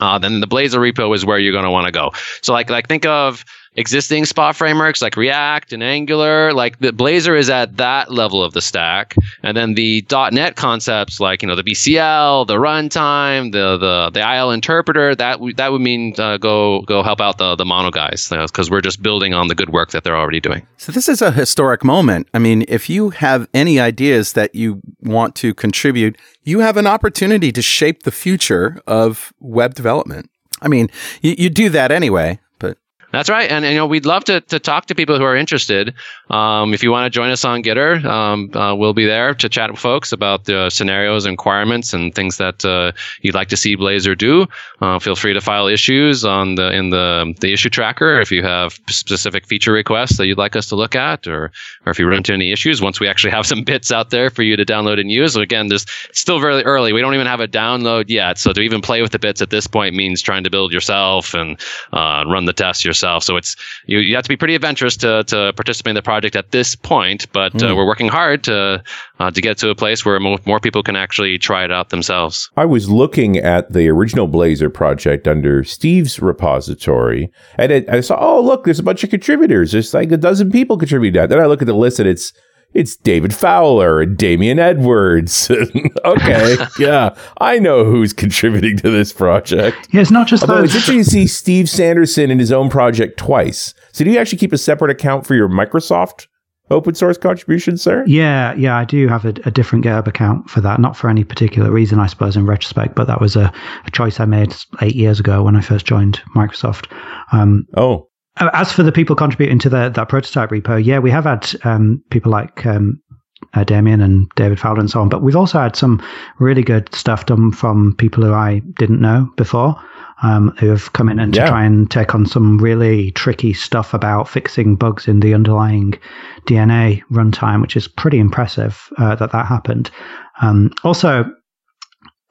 Uh, then the Blazor repo is where you're going to want to go. So like like think of existing SPA frameworks like React and Angular. Like the Blazor is at that level of the stack, and then the .NET concepts like you know the BCL, the runtime, the the the IL interpreter. That that would mean uh, go go help out the the Mono guys because uh, we're just building on the good work that they're already doing. So this is a historic moment. I mean, if you have any ideas that you want to contribute, you have an opportunity to shape the future of web development. I mean, you, you do that anyway. That's right, and, and, you know we'd love to, to talk to people who are interested. Um, if you want to join us on Gitter, um, uh, we'll be there to chat with folks about the scenarios and requirements and things that uh, you'd like to see Blazor do. Uh, feel free to file issues on the in the the issue tracker if you have specific feature requests that you'd like us to look at, or or if you run into any issues. Once we actually have some bits out there for you to download and use. Again, there's still very early. We don't even have a download yet, so to even play with the bits at this point means trying to build yourself and uh, run the tests yourself yourself. So it's you, you have to be pretty adventurous to, to participate in the project at this point. But mm. uh, hmm. we're working hard to uh, to get to a place where more, more people can actually try it out themselves. I was looking at the original Blazor project under Steve's repository, and it, I saw, oh look, there's a bunch of contributors. There's like a dozen people contributing that. Then I look at the list, and it's it's David Fowler and Damian Edwards. okay, yeah, I know who's contributing to this project. Yeah, it's not just Although those. It's interesting to see Steve Sanderson in his own project twice. So do you actually keep a separate account for your Microsoft open source contributions, sir? Yeah, yeah, I do have a, a, different GitHub account for that. Not for any particular reason, I suppose, in retrospect, but that was a, a choice I made eight years ago when I first joined Microsoft. Um, oh, as for the people contributing to the, that prototype repo, yeah, we have had um, people like um, uh, Damian and David Fowler and so on, but we've also had some really good stuff done from people who I didn't know before. Um, who have come in and yeah. to try and take on some really tricky stuff about fixing bugs in the underlying DNA runtime, which is pretty impressive uh, that that happened. Um, also,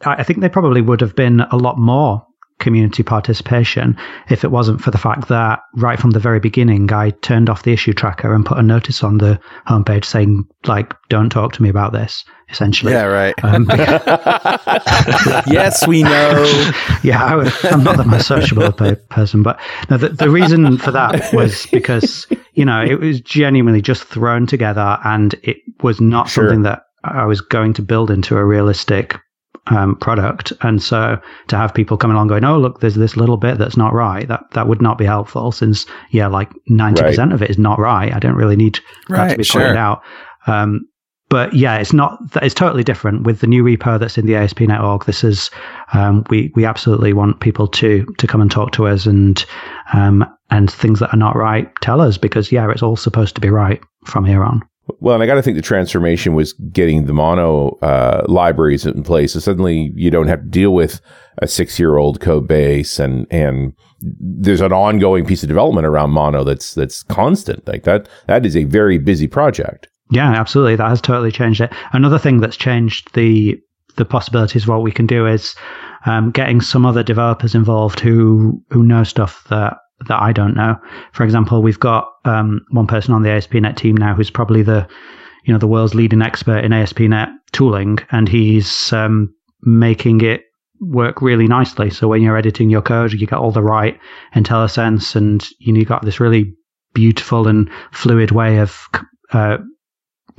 I think they probably would have been a lot more community participation. If it wasn't for the fact that right from the very beginning I turned off the issue tracker and put a notice on the homepage saying like don't talk to me about this essentially. Yeah right. Um, yes we know. Yeah I, am not the most sociable person but no, the, the reason for that was because you know it was genuinely just thrown together and it was not sure. something that I was going to build into a realistic um, product. And so to have people come along going, oh, look, there's this little bit that's not right, that, that would not be helpful since, yeah, like 90% right. of it is not right. I don't really need right, that to be sure. pointed out. Um, but yeah, it's not. It's totally different with the new repo that's in the ASP.NET org. This is um, we we absolutely want people to to come and talk to us and um, and things that are not right, tell us because yeah, it's all supposed to be right from here on. Well, and I got to think the transformation was getting the mono uh, libraries in place. So suddenly you don't have to deal with a six year old code base and, and there's an ongoing piece of development around mono that's, that's constant. Like that, that is a very busy project. Yeah, absolutely. That has totally changed it. Another thing that's changed the, the possibilities of what we can do is um, getting some other developers involved who, who know stuff that that I don't know. For example, we've got um, one person on the ASP.NET team now who's probably the you know the world's leading expert in ASP.NET tooling, and he's um, making it work really nicely. So when you're editing your code, you get all the right IntelliSense, and you know you got this really beautiful and fluid way of uh,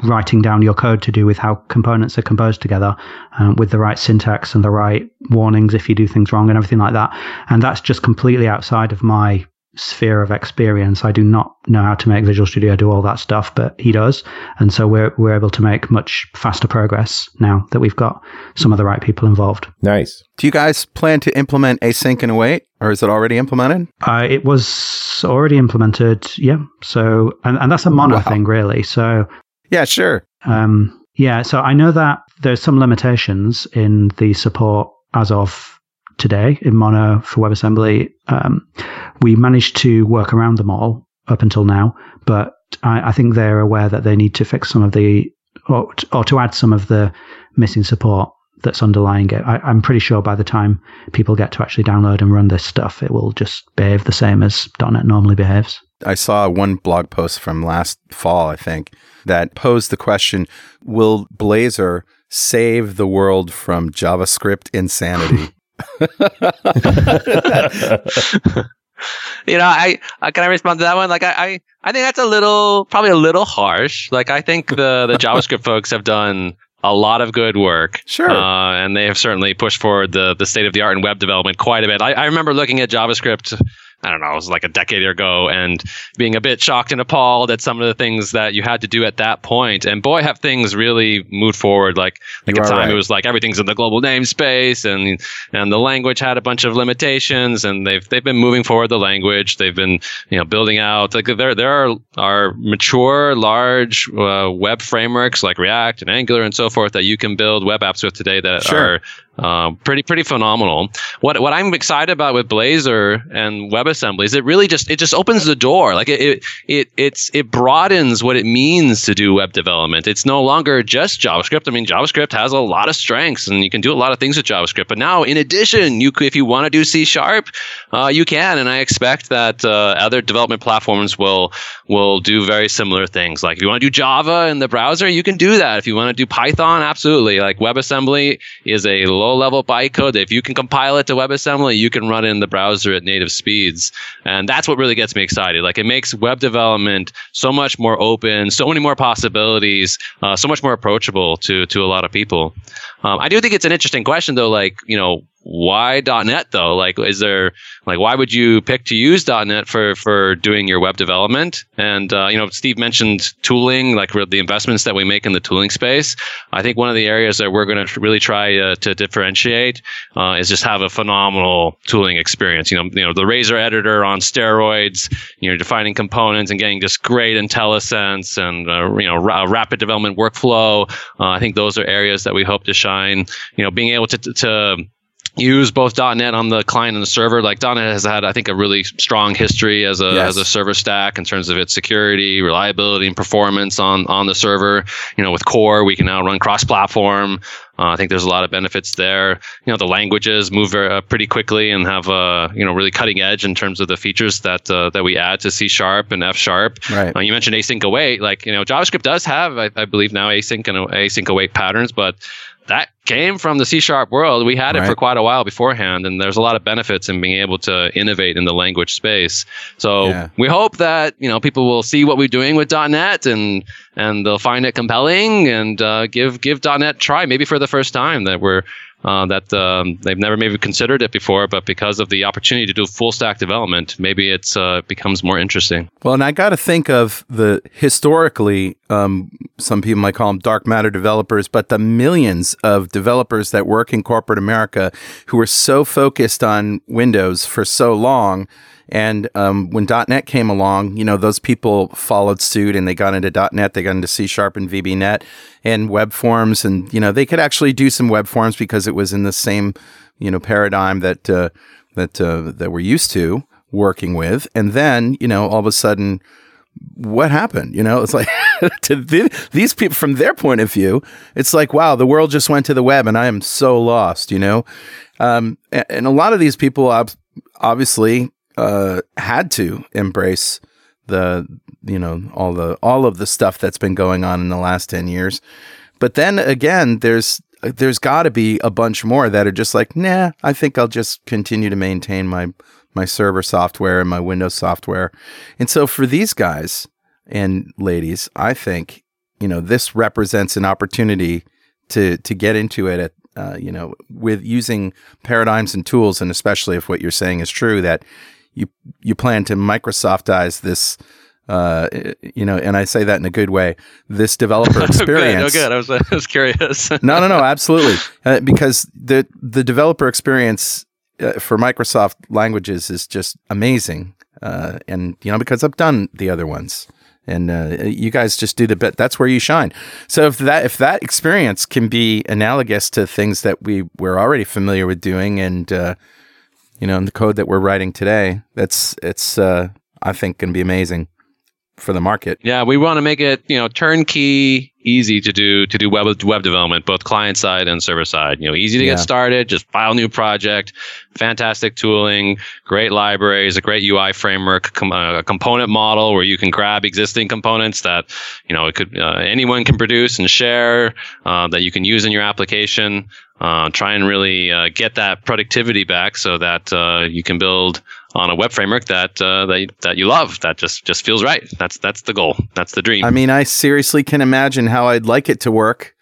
writing down your code to do with how components are composed together um, with the right syntax and the right warnings if you do things wrong and everything like that. And that's just completely outside of my sphere of experience. I do not know how to make Visual Studio do all that stuff, but he does. And so we're, we're able to make much faster progress now that we've got some of the right people involved. Nice. Do you guys plan to implement async and await or is it already implemented? Uh, it was already implemented. Yeah. So, and, and that's a mono wow. thing really. So yeah, sure. Um, yeah, so I know that there's some limitations in the support as of today in Mono for WebAssembly. Um, we managed to work around them all up until now, but I, I, think they're aware that they need to fix some of the or, or to add some of the missing support that's underlying it. I, am pretty sure by the time people get to actually download and run this stuff, it will just behave the same as .NET normally behaves. I saw one blog post from last fall, I think, that posed the question Will Blazor save the world from JavaScript insanity? you know, I uh, can I respond to that one? Like, I, I, I think that's a little, probably a little harsh. Like, I think the the JavaScript folks have done a lot of good work. Sure. Uh, and they have certainly pushed forward the the state of the art in web development quite a bit. I, I remember looking at JavaScript I don't know, it was like a decade ago, and being a bit shocked and appalled at some of the things that you had to do at that point. And boy, have things really moved forward. Like, like You at the time, right. it was like everything's in the global namespace, and and the language had a bunch of limitations. And they've they've been moving forward the language. They've been you know building out like there there are are mature, large uh, web frameworks like React and Angular and so forth that you can build web apps with today that Sure. are uh, pretty pretty phenomenal. What what I'm excited about with Blazor and WebAssembly is it really just it just opens the door. Like it it, it it's it broadens what it means to do web development. It's no longer just JavaScript. I mean, JavaScript has a lot of strengths, and you can do a lot of things with JavaScript. But now, in addition, you if you want to do C sharp, uh, you can. And I expect that uh, other development platforms will will do very similar things. Like if you want to do Java in the browser, you can do that. If you want to do Python, absolutely. Like WebAssembly is a low level bytecode. If you can compile it to WebAssembly, you can run it in the browser at native speeds. And that's what really gets me excited. Like it makes web development so much more open, so many more possibilities, uh, so much more approachable to to a lot of people. Um, I do think it's an interesting question though. Like you know, why .NET though? Like, is there like why would you pick to use .NET for for doing your web development? And uh, you know, Steve mentioned tooling, like the investments that we make in the tooling space. I think one of the areas that we're going to really try uh, to differentiate uh, is just have a phenomenal tooling experience. You know, you know, the Razor editor on steroids. You know, defining components and getting just great IntelliSense and uh, you know ra- rapid development workflow. Uh, I think those are areas that we hope to shine. You know, being able to to use both .NET on the client and the server. Like .NET has had, I think, a really strong history as a Yes. as a server stack in terms of its security, reliability, and performance on on the server. You know, with Core, we can now run cross-platform. Uh, I think there's a lot of benefits there. You know, the languages move very, uh, pretty quickly and have uh, you know really cutting edge in terms of the features that uh, that we add to C sharp and F sharp. Right. You mentioned async await. Like you know, JavaScript does have, I, I believe now, async and async await patterns, but that came from the C sharp world. We had it for quite a while beforehand, and there's a lot of benefits in being able to innovate in the language space. So Yeah. we hope that you know people will see what we're doing with .NET and and they'll find it compelling and uh, give give .NET a try maybe for the first time that we're uh, that um, they've never maybe considered it before, but because of the opportunity to do full stack development, maybe it's uh, becomes more interesting. Well, and I got to think of the historically, um, some people might call them dark matter developers, but the millions of developers that work in corporate America who were so focused on Windows for so long. And um, when .NET came along, you know, those people followed suit and they got into .NET, they got into C Sharp and VB.NET and web forms. And, you know, they could actually do some web forms because it was in the same, you know, paradigm that, uh, that, uh, that we're used to working with. And then, you know, all of a sudden, what happened? You know, it's like to th- these people from their point of view, it's like, wow, the world just went to the web and I am so lost, you know? Um, a- and, a lot of these people ob- obviously uh, had to embrace the, you know, all the, all of the stuff that's been going on in the last 10 years. But then again, there's, there's got to be a bunch more that are just like, nah, I think I'll just continue to maintain my my server software and my Windows software. And so for these guys and ladies, I think you know this represents an opportunity to to get into it at uh, you know with using paradigms and tools, and especially if what you're saying is true that you you plan to Microsoftize this. Uh, you know, and I say that in a good way. This developer experience. good. Oh, good. I was, I was curious. no, no, no, absolutely. Uh, because the the developer experience uh, for Microsoft languages is just amazing, uh, and you know because I've done the other ones, and uh, you guys just do the bit. That's where you shine. So if that if that experience can be analogous to things that we we're already familiar with doing, and uh, you know, in the code that we're writing today, that's it's uh, I think going to be amazing for the market. Yeah, we want to make it, you know, turnkey, easy to do to do web web development, both client side and server side. You know, easy to Yeah. get started. Just file new project. Fantastic tooling, great libraries, a great UI framework, com- uh, a component model where you can grab existing components that you know it could uh, anyone can produce and share uh, that you can use in your application. Uh, try and really uh, get that productivity back so that uh, you can build on a web framework that uh, that that you love. That just just feels right. That's that's the goal. That's the dream. I mean, I seriously can imagine how I'd like it to work,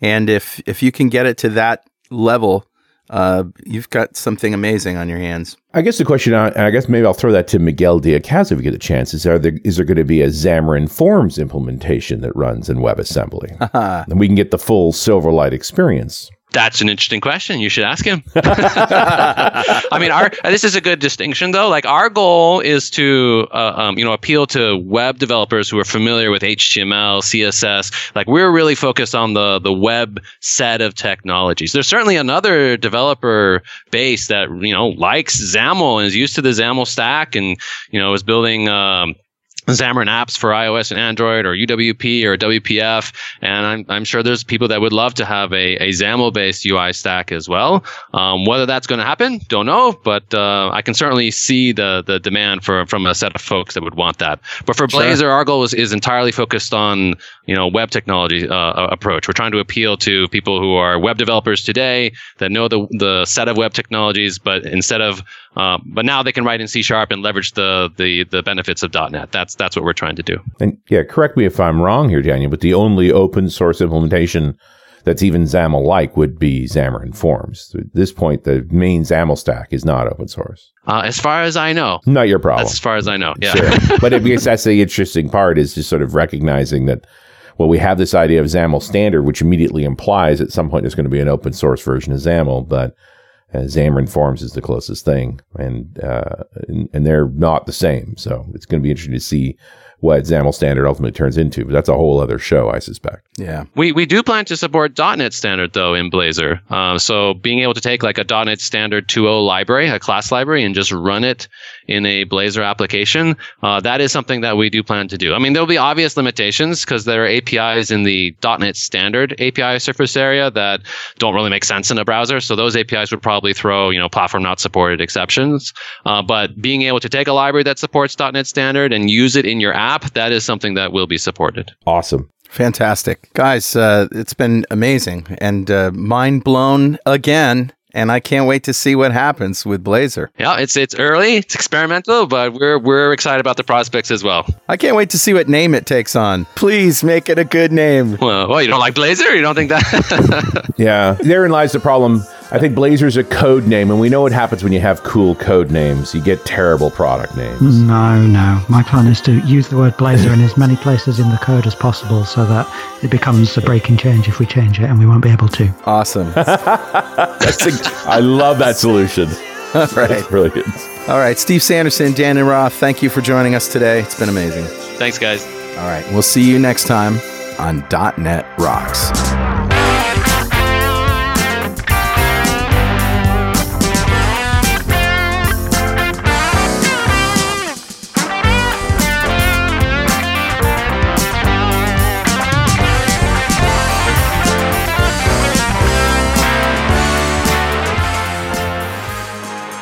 and if if you can get it to that level, uh, you've got something amazing on your hands. I guess the question, I, I guess maybe I'll throw that to Miguel de Icaza if we get a chance. Is there, is there going to be a Xamarin Forms implementation that runs in WebAssembly? and we can get the full Silverlight experience. That's an interesting question. You should ask him. I mean, our this is a good distinction, though. Like our goal is to, uh, um, you know, appeal to web developers who are familiar with HTML, CSS. Like we're really focused on the the web set of technologies. There's certainly another developer base that you know likes XAML and is used to the XAML stack, and you know is building. Um, Xamarin apps for iOS and Android or UWP or WPF. And I'm, I'm sure there's people that would love to have a, a XAML based UI stack as well. Um, whether that's going to happen, don't know, but uh, I can certainly see the, the demand for, from a set of folks that would want that. But for Blazor, sure. our goal is, is entirely focused on, you know, web technology uh, approach. We're trying to appeal to people who are web developers today that know the, the set of web technologies, but instead of, uh, but now they can write in C sharp and leverage the, the, the benefits of .NET. That's that's that's what we're trying to do. And yeah, correct me if I'm wrong here, Daniel, but the only open source implementation that's even XAML like would be Xamarin Forms. At this point, the main XAML stack is not open source. Uh, as far as I know, not your problem. As far as I know. Yeah, sure. but I guess that's the interesting part is just sort of recognizing that. Well, we have this idea of XAML standard, which immediately implies at some point there's going to be an open source version of XAML, but uh, Xamarin Forms is the closest thing, and, uh, and, and they're not the same. So it's going to be interesting to see what XAML standard ultimately turns into. But that's a whole other show, I suspect. Yeah. We, we do plan to support .NET standard, though, in Blazor. Uh, so being able to take like a .NET standard 2.0 library, a class library, and just run it in a Blazor application, uh, that is something that we do plan to do. I mean, there'll be obvious limitations because there are APIs in the .NET standard API surface area that don't really make sense in a browser. So those APIs would probably throw, you know, platform not supported exceptions. Uh, but being able to take a library that supports .NET standard and use it in your app app, that is something that will be supported. Awesome. Fantastic. Guys, uh, it's been amazing and uh, mind blown again. And I can't wait to see what happens with Blazor. Yeah, it's it's early, it's experimental, but we're we're excited about the prospects as well. I can't wait to see what name it takes on. Please make it a good name. Well, well you don't like Blazor? You don't think that? yeah, therein lies the problem. I think Blazor's a code name, and we know what happens when you have cool code names. You get terrible product names. No, no. My plan is to use the word Blazor in as many places in the code as possible so that it becomes a breaking change if we change it, and we won't be able to. Awesome. That's a, I love that solution. All right. That's brilliant. All right. Steve Sanderson, Daniel Roth, thank you for joining us today. It's been amazing. Thanks, guys. All right. We'll see you next time on .NET Rocks.